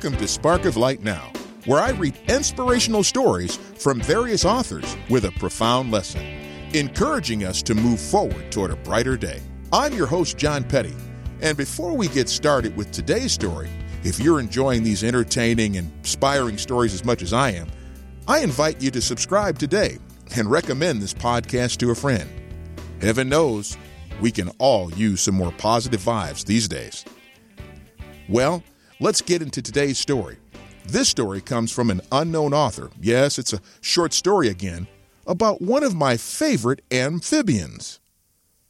Welcome to Spark of Light Now, where I read inspirational stories from various authors with a profound lesson, encouraging us to move forward toward a brighter day. I'm your host, John Petty, and before we get started with today's story, if you're enjoying these entertaining and inspiring stories as much as I am, I invite you to subscribe today and recommend this podcast to a friend. Heaven knows we can all use some more positive vibes these days. Well, let's get into today's story. This story comes from an unknown author. Yes, it's a short story again about one of my favorite amphibians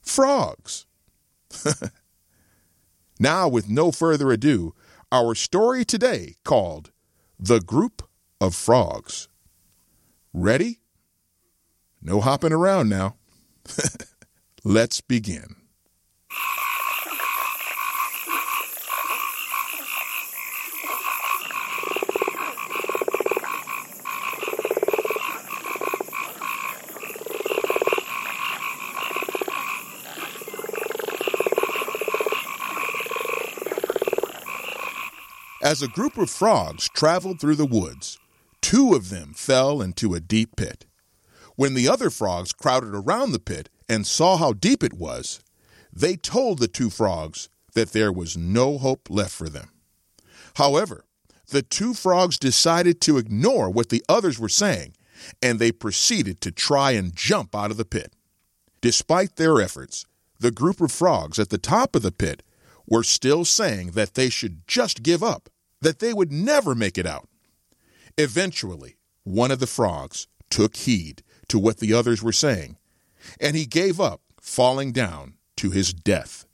frogs. now, with no further ado, our story today called The Group of Frogs. Ready? No hopping around now. Let's begin. As a group of frogs traveled through the woods, two of them fell into a deep pit. When the other frogs crowded around the pit and saw how deep it was, they told the two frogs that there was no hope left for them. However, the two frogs decided to ignore what the others were saying, and they proceeded to try and jump out of the pit. Despite their efforts, the group of frogs at the top of the pit were still saying that they should just give up, that they would never make it out. Eventually, one of the frogs took heed to what the others were saying, and he gave up, falling down to his death.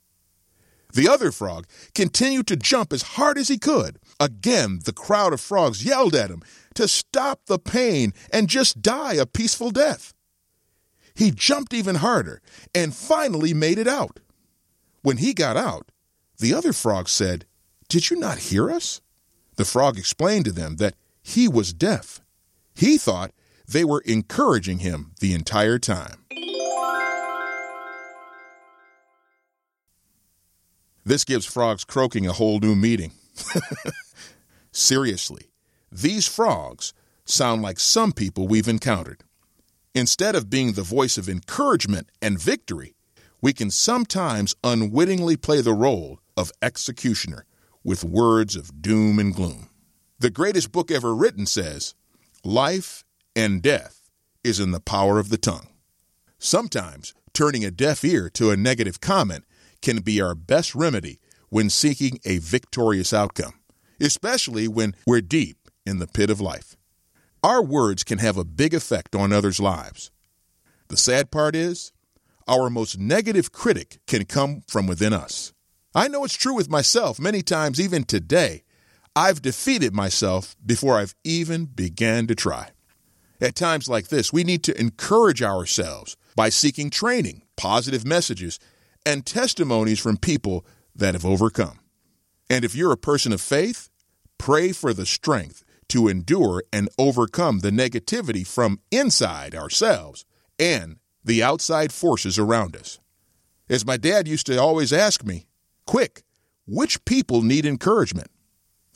The other frog continued to jump as hard as he could. Again, the crowd of frogs yelled at him to stop the pain and just die a peaceful death. He jumped even harder and finally made it out. When he got out, the other frog said, Did you not hear us? The frog explained to them that he was deaf. He thought they were encouraging him the entire time. This gives frogs croaking a whole new meaning. Seriously, these frogs sound like some people we've encountered. Instead of being the voice of encouragement and victory, we can sometimes unwittingly play the role of executioner with words of doom and gloom. The greatest book ever written says, Life and death is in the power of the tongue. Sometimes turning a deaf ear to a negative comment can be our best remedy when seeking a victorious outcome, especially when we're deep in the pit of life. Our words can have a big effect on others' lives. The sad part is, our most negative critic can come from within us. I know it's true with myself many times, even today. I've defeated myself before I've even began to try. At times like this, we need to encourage ourselves by seeking training, positive messages, and testimonies from people that have overcome. And if you're a person of faith, pray for the strength to endure and overcome the negativity from inside ourselves and the outside forces around us. As my dad used to always ask me, quick, which people need encouragement?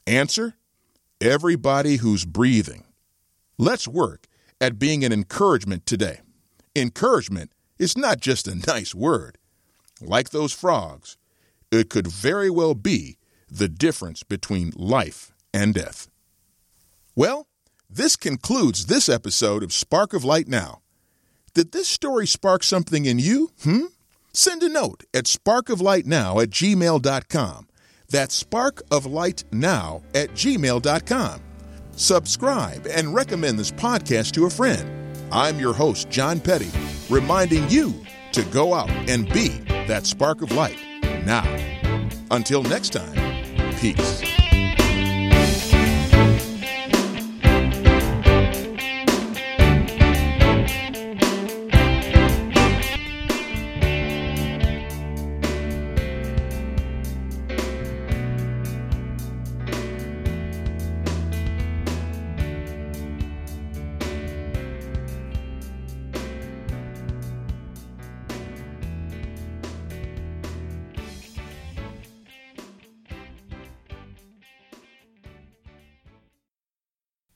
Answer everybody who's breathing. Let's work at being an encouragement today. Encouragement is not just a nice word. Like those frogs, it could very well be the difference between life and death. Well, this concludes this episode of Spark of Light Now. Did this story spark something in you? Hmm? Send a note at sparkoflightnow at gmail.com. That's sparkoflightnow at gmail.com. Subscribe and recommend this podcast to a friend. I'm your host, John Petty, reminding you to go out and be that spark of light now. Until next time, peace.